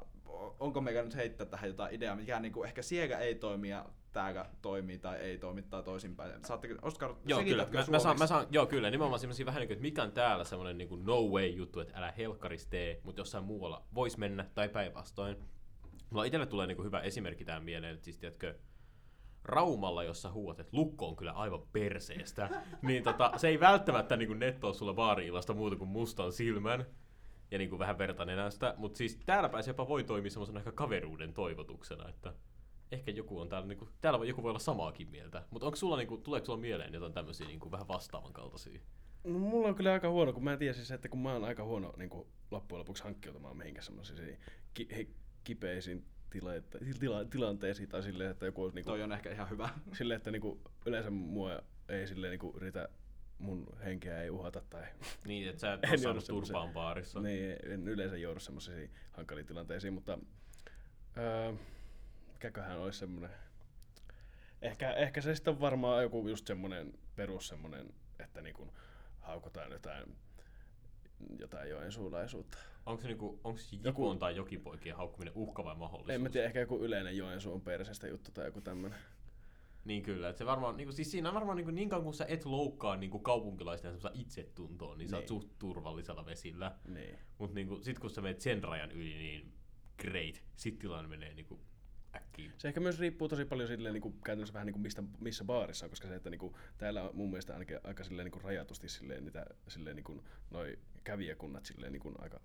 onko meillä nyt heittää tähän jotain ideaa, mikä niin kuin ehkä siellä ei toimi ja täällä toimii tai ei toimi tai toisinpäin. Saatte, Oskar, Joo, kyllä. Mä, mä, saan, mä saan, joo, kyllä. Nimenomaan semmoisia vähän niin kuin, että mikä on täällä semmoinen niin kuin no way juttu, että älä helkkaris tee, mutta jossain muualla vois mennä tai päinvastoin. Mulla itselle tulee niin kuin hyvä esimerkki tähän mieleen, että siis tiedätkö, Raumalla, jossa huuat, että lukko on kyllä aivan perseestä, niin tota, se ei välttämättä niin kuin nettoa sulla baari-illasta muuta kuin mustan silmän ja niin kuin vähän verta nenästä, mutta siis täällä pääsi jopa voi toimia semmoisena ehkä kaveruuden toivotuksena, että ehkä joku on täällä, niin kuin, täällä voi, joku voi olla samaakin mieltä, mutta onko sulla, niin kuin, tuleeko sulla mieleen jotain tämmöisiä niin kuin, vähän vastaavan kaltaisia? No, mulla on kyllä aika huono, kun mä en tiedä siis, että kun mä oon aika huono niin kuin loppujen lopuksi hankkiutumaan mihinkään semmoisiin ki- he- kipeisiin tila- tila- tilanteisiin tai silleen, että joku olisi niin Toi kuin, on ehkä ihan hyvä. silleen, että niin kuin, yleensä mua ei silleen niin kuin, yritä mun henkeä ei uhata tai Niin, että sä et ole saanut turpaan baarissa. niin, en yleensä joudu semmoisiin hankaliin tilanteisiin, mutta öö, mikäköhän olisi semmoinen, ehkä, ehkä se sitten on varmaan joku just semmoinen perus semmoinen, että niinku haukotaan jotain, jotain joensuulaisuutta. Onko se niinku, onko se Joku- tai jokipoikien haukkuminen uhka vai mahdollisuus? En mä tiedä, ehkä joku yleinen Joensuun perseestä juttu tai joku tämmönen. Niin kyllä, että se varmaan, niinku, siis siinä on varmaan niinku, niin kauan kun sä et loukkaa niinku, kaupunkilaisten semmoista itsetuntoa, niin, niin, sä oot Niin. suht turvallisella vesillä. Niin. Mutta niinku, sit kun sä menet sen rajan yli, niin great. Sit tilanne menee niinku, äkkiä. Se ehkä myös riippuu tosi paljon silleen, niin kuin, käytännössä vähän niin kuin mistä, missä baarissa on, koska se, että niin kuin, täällä on mun mielestä ainakin aika silleen, niin kuin rajatusti silleen, niitä, silleen, niin kuin, noi kävijäkunnat silleen, niin kuin, aika,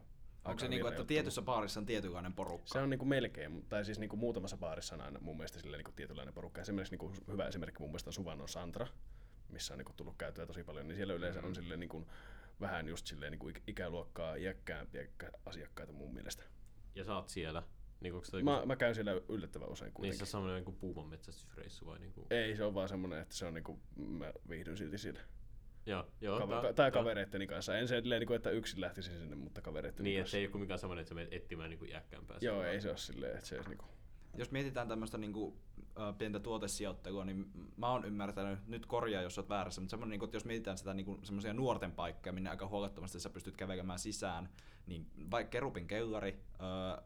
Onko se niinku, että tietyssä baarissa on tietynlainen porukka? Se on niinku melkein, tai siis niinku muutamassa baarissa on aina mun mielestä silleen niinku tietynlainen porukka. Esimerkiksi niinku hyvä esimerkki mun mielestä on Suvannon Santra, missä on niinku tullut käytyä tosi paljon, niin siellä yleensä on silleen niinku vähän just silleen niinku ik- ikäluokkaa iäkkäämpiä asiakkaita mun mielestä. Ja sä oot siellä. Niinku, onko se Mä, mä käyn siellä yllättävän usein kuitenkin. niissä semmoinen niinku puuman metsästysreissu vai niinku? Ei, se on vaan semmonen, että se on niinku, mä viihdyn silti siellä. Joo, joo. Kave- tää- tai tää- kavereitteni kanssa. En se silleen, niinku, että yksin lähtisin sinne, mutta kavereitteni Niin, että kanssa. se ei ole mikään semmoinen, että sä menet etsimään niinku iäkkäämpää. Joo, seuraa. ei se ole silleen, että se olisi niinku... Jos mietitään tämmöistä niinku, ö, pientä tuotesijoittelua, niin mä oon ymmärtänyt, nyt korjaa jos oot väärässä, mutta semmoinen, niinku, että jos mietitään sitä niinku, semmoisia nuorten paikkoja, minne aika huolettomasti sä pystyt kävelemään sisään, niin vaikka Kerupin kellari, ö,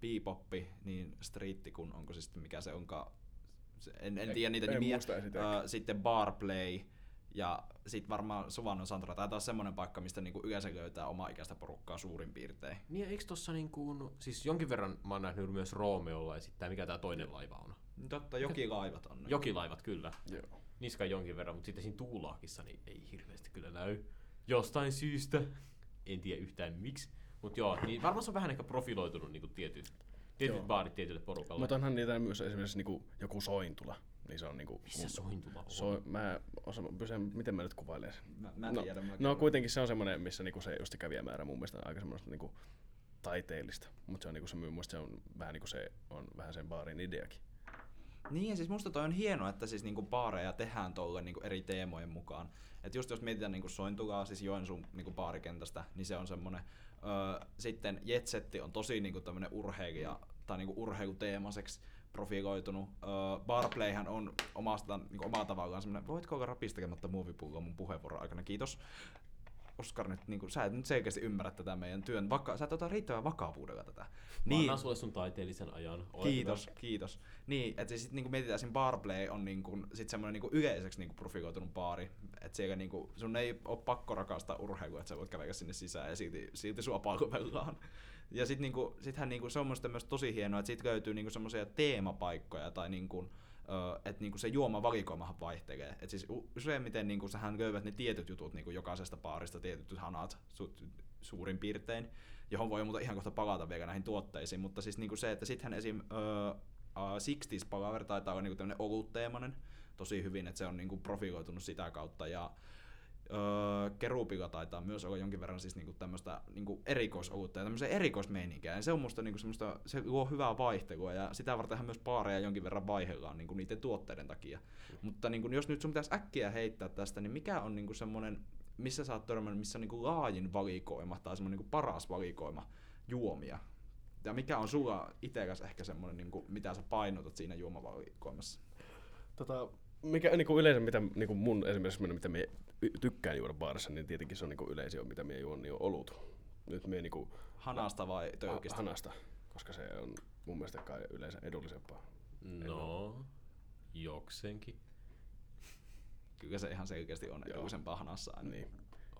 Beboppi, niin Striitti, kun onko se sitten mikä se onkaan, en, en tiedä niitä nimiä. Ö, sitten Barplay, ja sitten varmaan Suvannon Santra, tai taas semmoinen paikka, mistä niinku yleensä löytää oma ikäistä porukkaa suurin piirtein. Niin, eikö tossa niinku, siis jonkin verran mä oon nähnyt myös Roomeolla esittää, mikä tää toinen laiva on. Totta, jokilaivat on. ne. Jokilaivat kyllä. Joo. Niska jonkin verran, mutta sitten siinä Tuulaakissa niin ei hirveästi kyllä näy. Jostain syystä. En tiedä yhtään miksi. Mutta joo, niin varmaan se on vähän ehkä profiloitunut niinku tietyt, tietyt Joo. baarit tietylle porukalle. Mutta onhan niitä myös esimerkiksi niinku joku sointula. Niin se on niinku... Missä sointula on? So, mä osaan, pysyn, miten mä nyt kuvailen sen? Mä, mä en no, tiedä. mä no kuitenkin se on semmoinen, missä niinku se just kävijämäärä mun mielestä on aika semmoista niinku taiteellista. Mutta se on niinku se, mun se on vähän niinku se on vähän sen baarin ideakin. Niin, ja siis musta toi on hienoa, että siis niinku baareja tehdään tuolla niinku eri teemojen mukaan. Et just jos mietitään niinku Sointulaa, siis Joensuun niinku baarikentästä, niin se on semmonen. Öö, sitten Jetsetti on tosi niinku tämmönen urheilija, tai niinku urheiluteemaiseksi profiloitunut. Öö, Barplayhän on omasta, niinku omaa tavallaan semmonen, voitko olla rapistelemättä muovipulloa mun puheenvuoron aikana, kiitos. Oskar nyt, niinku, sä et nyt selkeästi ymmärrä tätä meidän työn, vaka- sä et ota riittävän vakavuudella tätä. Mä annan sulle sun taiteellisen ajan. Ole Kiitos, hyvä. kiitos. Niin, että sitten niinku mietitään, siinä Barplay on niinku, sit semmoinen niinku yleiseksi niinku profiloitunut baari. Että siellä niinku, sun ei ole pakko rakastaa urheilua, että sä voit kävellä sinne sisään ja silti, silti sua palvellaan. Ja sit niinku, sithän niinku, se on myös tosi hienoa, että sit löytyy niinku semmoisia teemapaikkoja tai niinku, että niinku se juomavalikoimahan vaihtelee. Et siis useimmiten niinku, sähän löydät ne tietyt jutut niinku jokaisesta baarista, tietyt hanat su- suurin piirtein, johon voi muuten ihan kohta palata vielä näihin tuotteisiin, mutta siis niinku se, että sittenhän esim. Öö, uh, Sixties Palaver taitaa olla niinku tämmönen olutteemainen tosi hyvin, että se on niinku profiloitunut sitä kautta ja öö, Kerupilla taitaa myös olla jonkin verran siis niinku tämmöistä niinku erikoisolutta ja tämmöisiä erikoismeininkiä. Ja se on musta niinku semmoista, se luo hyvää vaihtelua ja sitä vartenhan myös baareja jonkin verran vaihdellaan niinku niiden tuotteiden takia. Mutta niinku, jos nyt sun pitäisi äkkiä heittää tästä, niin mikä on niinku semmoinen, missä sä oot törmännyt, missä on niinku laajin valikoima tai semmoinen niinku paras valikoima juomia? Ja mikä on sulla itsekäs ehkä semmoinen, niinku, mitä sä painotat siinä juomavalikoimassa? Tota, mikä niinku yleensä, mitä niinku mun esimerkiksi mitä me tykkään juoda baarissa, niin tietenkin se on niinku yleisin, mitä me juon, niin on olut. Nyt me niinku Hanasta vai töykistä? hanasta, koska se on mun mielestä kai yleensä edullisempaa. No, jokseenkin. Kyllä se ihan selkeästi on edullisempaa hanassa aina. Niin.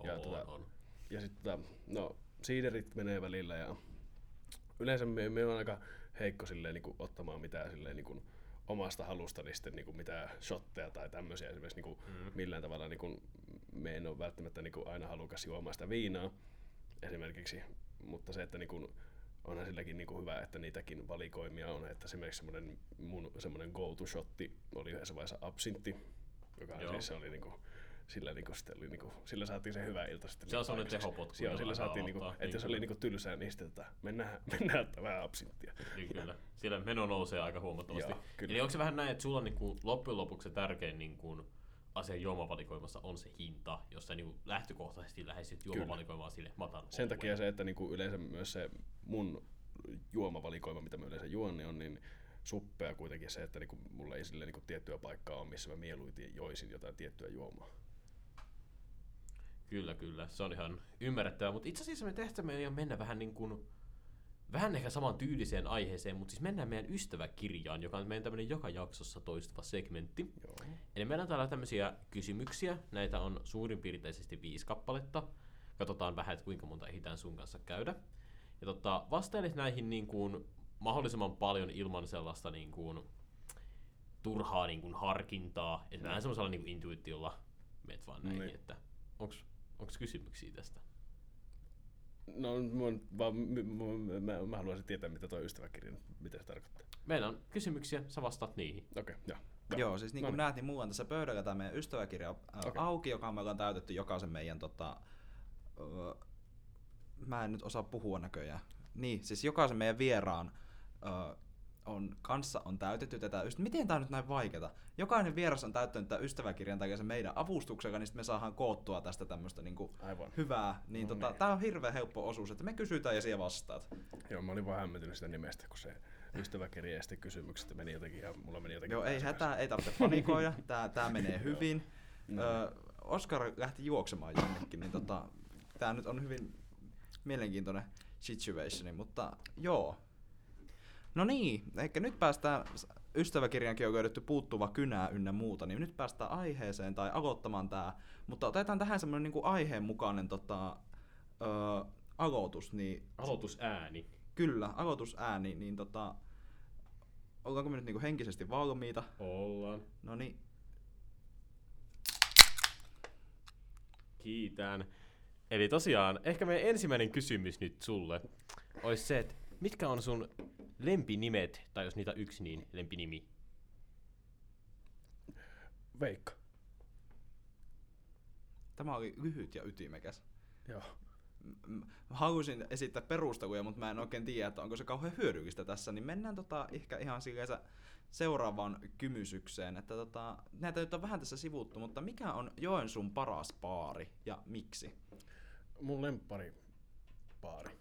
On, Ja tota- on. Ja sitten tota, no, siiderit menee välillä ja yleensä me, me on aika heikko silleen, niin kuin, ottamaan mitään silleen, niin kuin, omasta halustani sitten niin kuin mitään shotteja tai tämmöisiä esimerkiksi niin kuin mm. millään tavalla niin kuin, me en ole välttämättä niin kuin aina halukas juomaan sitä viinaa esimerkiksi, mutta se, että niin kuin, onhan silläkin niin kuin hyvä, että niitäkin valikoimia on, että esimerkiksi semmoinen mun semmoinen go-to-shotti oli yhdessä vaiheessa absintti, joka Joo. siis se oli niin kuin, sillä, niin kuin, sitten oli, niin kuin, sillä saatiin se hyvä ilta sitten. Se on niin semmoinen aikaiseksi. tehopotku, Joo, sillä saa saatiin, niin aloittaa. että jos Niin oli kyllä. niin kuin tylsää, niin sitten että mennään, mennään ottaa vähän absinttia. Niin kyllä. Siellä meno nousee aika huomattavasti. Joo, kyllä. Eli onko se vähän näin, että sulla niinku, loppujen lopuksi se tärkein niinku, asia juomavalikoimassa on se hinta, jos sä niinku, lähtökohtaisesti lähestyt juomavalikoimaa sille matan Sen takia se, että niinku yleensä myös se mun juomavalikoima, mitä mä yleensä juon, niin on niin suppea kuitenkin se, että niinku mulla ei sille niinku tiettyä paikkaa ole, missä mä mieluiten joisin jotain tiettyä juomaa. Kyllä, kyllä. Se on ihan ymmärrettävää. Mutta itse asiassa me tehtämme jo mennä vähän niin kuin, vähän ehkä saman tyyliseen aiheeseen, mutta siis mennään meidän ystäväkirjaan, joka on meidän tämmöinen joka jaksossa toistuva segmentti. Joo. Eli meillä on täällä tämmöisiä kysymyksiä. Näitä on suurin piirteisesti viisi kappaletta. Katsotaan vähän, että kuinka monta ehditään sun kanssa käydä. Ja tota, vastailet näihin niin kuin mahdollisimman paljon ilman sellaista niin kuin, turhaa niin kuin harkintaa. Että vähän semmoisella niin kuin intuitiolla meet vaan näihin, Niin. että onks, onks kysymyksiä tästä? No, mun, vaan, m- m- mä, mä, haluaisin tietää, mitä tuo ystäväkirja, mitä se tarkoittaa. Meillä on kysymyksiä, sä vastaat niihin. Okei, okay, joo. Joo, siis niin No kuin niin. näet, niin mulla on tässä pöydällä tämä meidän ystäväkirja ää, Okei. auki, joka me ollaan täytetty jokaisen meidän tota, öö, mä en nyt osaa puhua näköjään. Niin, siis jokaisen meidän vieraan öö, on, kanssa on täytetty tätä, yst- miten tää on nyt näin vaikeeta? Jokainen vieras on täyttänyt tämän ystäväkirjan takia sen meidän avustuksella, niin me saadaan koottua tästä tämmöistä niinku Aivan. hyvää. Niin, No tota, niin. tää on hirveän helppo osuus, että me kysytään ja siellä vastaat. Joo, mä olin vaan hämmentynyt sitä nimestä, kun se ystäväkirja ja sitten kysymykset meni jotenkin, ja mulla meni jotenkin Joo, ei hätää, ei tarvitse panikoida, tää, tää menee hyvin. No. Öö, Oskar lähti juoksemaan jonnekin, niin tota, tää nyt on hyvin mielenkiintoinen situationi, mutta joo. No niin, ehkä nyt päästään, ystäväkirjankin on löydetty puuttuva kynää ynnä muuta, niin nyt päästään aiheeseen tai aloittamaan tää. Mutta otetaan tähän semmoinen niinku aiheen mukainen tota, öö, aloitus, niin Aloitusääni. kyllä, aloitusääni, niin tota, ollaanko me nyt niinku henkisesti valmiita? Ollaan. No niin, Kiitän. Eli tosiaan, ehkä meidän ensimmäinen kysymys nyt sulle olisi se, että mitkä on sun lempinimet, tai jos niitä on yksi, niin lempinimi? Veikka. Tämä oli lyhyt ja ytimekäs. Joo. M- Haluaisin esittää perusteluja, mutta mä en oikein tiedä, että onko se kauhean hyödyllistä tässä, niin mennään tota ehkä ihan silleensä seuraavaan kymysykseen. Että tota, näitä nyt on vähän tässä sivuttu, mutta mikä on Joensuun paras baari ja miksi? Mun lemppari baari.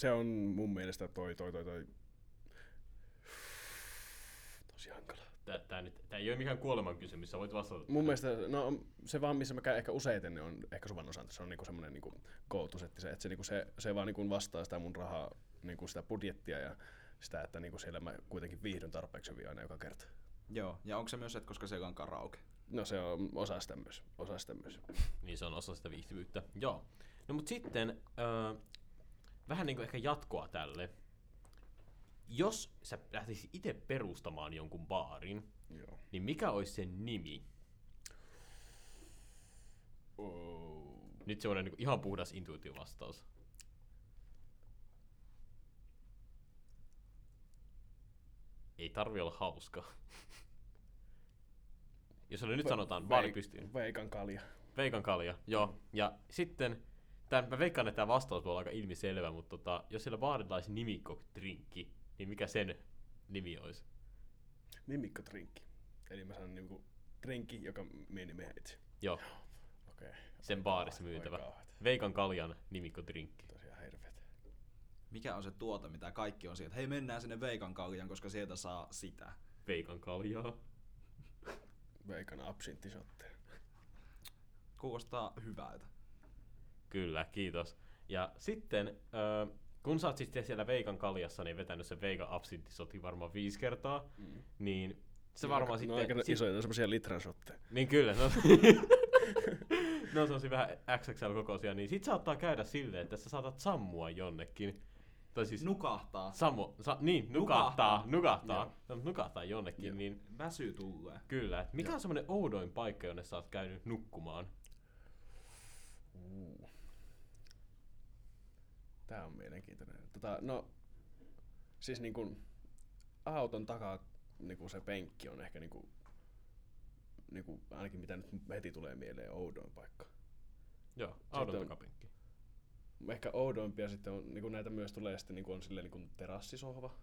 Se on mun mielestä toi, toi, toi, toi. Tosi hankala. Tää, tää, nyt, tää ei ole mikään kuoleman kysymys, sä voit vastata. Mun mielestä, no se vaan missä mä käyn ehkä useiten, niin on ehkä Suvan osanta. Se on niinku semmonen niinku go-to-setti, se, että se, niinku se, se vaan niinku vastaa sitä mun rahaa, niinku sitä budjettia ja sitä, että niinku siellä mä kuitenkin viihdyn tarpeeksi hyvin aina joka kerta. Joo, ja onko se myös, että koska siellä on karaoke? No se on osa sitä myös. Osa sitä myös. Niin se on osa sitä viihtyvyyttä. Joo. No mut sitten, öö, vähän niinku ehkä jatkoa tälle. Jos sä lähtisit itse perustamaan jonkun baarin, Joo. niin mikä olisi sen nimi? Oh. Nyt semmonen niinku ihan puhdas intuitiovastaus. Ei tarvi olla hauska. Jos oli nyt sanotaan baari pystyyn. Veikan kalja. Veikan kalja, joo. Ja sitten, tämän, mä veikkaan, että tämä vastaus voi olla aika ilmiselvä, mutta tota, jos siellä baarilla olisi nimikko-drinkki, niin mikä sen nimi olisi? Nimikko drinkki. Eli mä sanon niinku drinkki, joka mie nimeä itse. Joo, Okei. Okay. sen baarissa myytävä. Veikan kaljan nimikko-drinkki. Tosiaan hirveet. Mikä on se tuote, mitä kaikki on sieltä? Hei, mennään sinne Veikan kaljan, koska sieltä saa sitä. Veikan kaljaa. Veikan absinttisotteja. Kuulostaa hyvältä. Kyllä, kiitos. Ja sitten, öö, kun sä oot sitten siellä Veikan kaljassa, niin vetänyt sen Veikan absinttisoti varmaan viisi kertaa, Mm. niin se Ne varmaan on sitten... aika sit- isoja, ne on shotteja. Niin kyllä, no, ne on semmosia vähän XXL-kokoisia, niin sit saattaa käydä silleen, että sä saatat sammua jonnekin. Tai siis Nukahtaa. Samo, sa, niin, nukahtaa, nukahtaa, nukahtaa, nukahtaa jonnekin, Joo. niin Väsy tulee. kyllä. et Mikä on semmoinen oudoin paikka, jonne sä oot käynyt nukkumaan? Uu. Tää on mielenkiintoinen. Tota, no, siis niin kun auton takaa niin kun se penkki on ehkä niin kun, niin kun, ainakin mitä nyt heti tulee mieleen oudoin paikka. Joo, auton on- takapenkki. Ehkä oudoimpia sitten on, niin kun näitä myös tulee sitten niin kun on silleen niin kun terassisohva.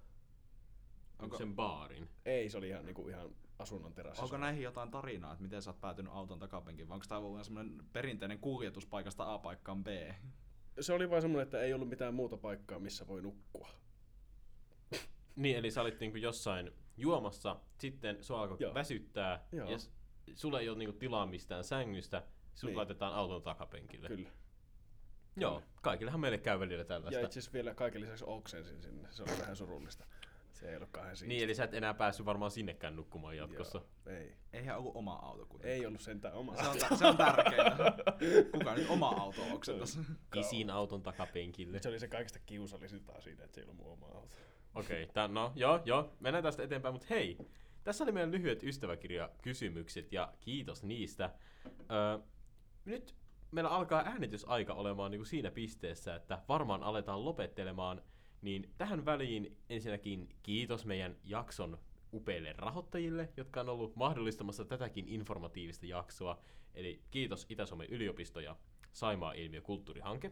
Onko sen baarin? Ei, se oli ihan, niin kun, ihan asunnon terassisohva. Onko näihin jotain tarinaa, että miten sä oot päätynyt auton takapenkin? Vai onko tämä semmoinen perinteinen kuljetus paikasta A paikkaan B? Se oli vain semmoinen, että ei ollut mitään muuta paikkaa, missä voi nukkua. Niin, eli sä olit niinku jossain juomassa, sitten sua alkoi Joo. väsyttää, Joo. ja s- sulla ei ole niinku tilaa mistään sängystä, sut Niin. laitetaan auton takapenkille. Kyllä. Joo, kaikillehan meille käy välillä Ja tällaista. itse asiassa vielä kaiken lisäksi oksensin sinne. Se oli vähän surullista. Se ei ollut kauhean siistiä. Niin, eli sä et enää päässyt varmaan sinnekään nukkumaan jatkossa. Joo, ei. Eihän ollut oma auto kuitenkaan. Ei ollut sentään oma. Se on, se on tärkeintä. Kuka nyt oma auto oksentas? Isin auton takapenkille. Se oli se kaikista kiusallisinta siitä, että se ei ollut mun oma auto. Okei, okay, no joo, joo, mennään tästä eteenpäin, mutta hei, tässä oli meidän lyhyet ystäväkirjakysymykset ja kiitos niistä. Öö, nyt meillä alkaa äänitysaika olemaan niin kuin siinä pisteessä, että varmaan aletaan lopettelemaan, niin tähän väliin ensinnäkin kiitos meidän jakson upeille rahoittajille, jotka on ollut mahdollistamassa tätäkin informatiivista jaksoa. Eli kiitos Itä-Suomen yliopisto ja Saimaa ilmiö kulttuurihanke.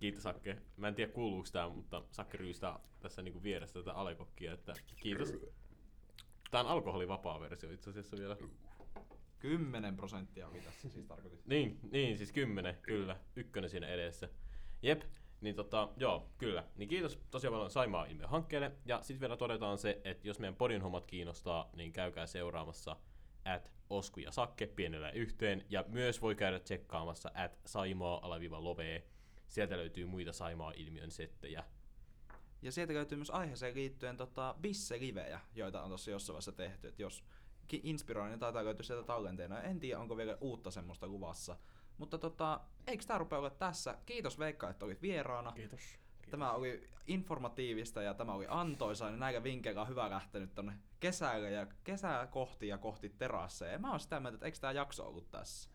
Kiitos Sakke. Mä en tiedä kuuluuko tää, mutta Sakke ryystää tässä niinku vieressä tätä alekokkia, että kiitos. Tää on alkoholivapaa versio itse asiassa vielä. 10 prosenttia, mitä se siis tarkoitit? Niin, niin siis kymmenen, kyllä. Ykkönen siinä edessä. Jep, niin tota, joo, kyllä. Niin kiitos tosiaan paljon Saimaa ilmiö hankkeelle. Ja sitten vielä todetaan se, että jos meidän podin hommat kiinnostaa, niin käykää seuraamassa at Osku ja Sakke pienellä yhteen. Ja myös voi käydä tsekkaamassa at Saimaa-love. Sieltä löytyy muita Saimaa-ilmiön settejä. Ja sieltä löytyy myös aiheeseen liittyen tota, bisse-livejä, joita on tuossa jossain vaiheessa tehty. Et jos inspiroinnin taitaa löytyä sieltä tallenteena. En tiedä, onko vielä uutta semmoista luvassa. Mutta tota, eikö tämä rupea olla tässä? Kiitos Veikka, että olit vieraana. Kiitos. Kiitos. Tämä oli informatiivista ja tämä oli antoisa, niin näillä vinkkeillä on hyvä lähteä nyt tonne kesällä ja kesää kohti ja kohti terasseja. Ja mä oon sitä mieltä, että eikö tämä jakso ollut tässä?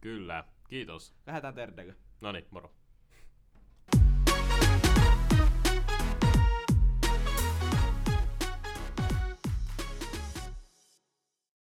Kyllä, kiitos. Lähdetään Terdelle. No niin, moro.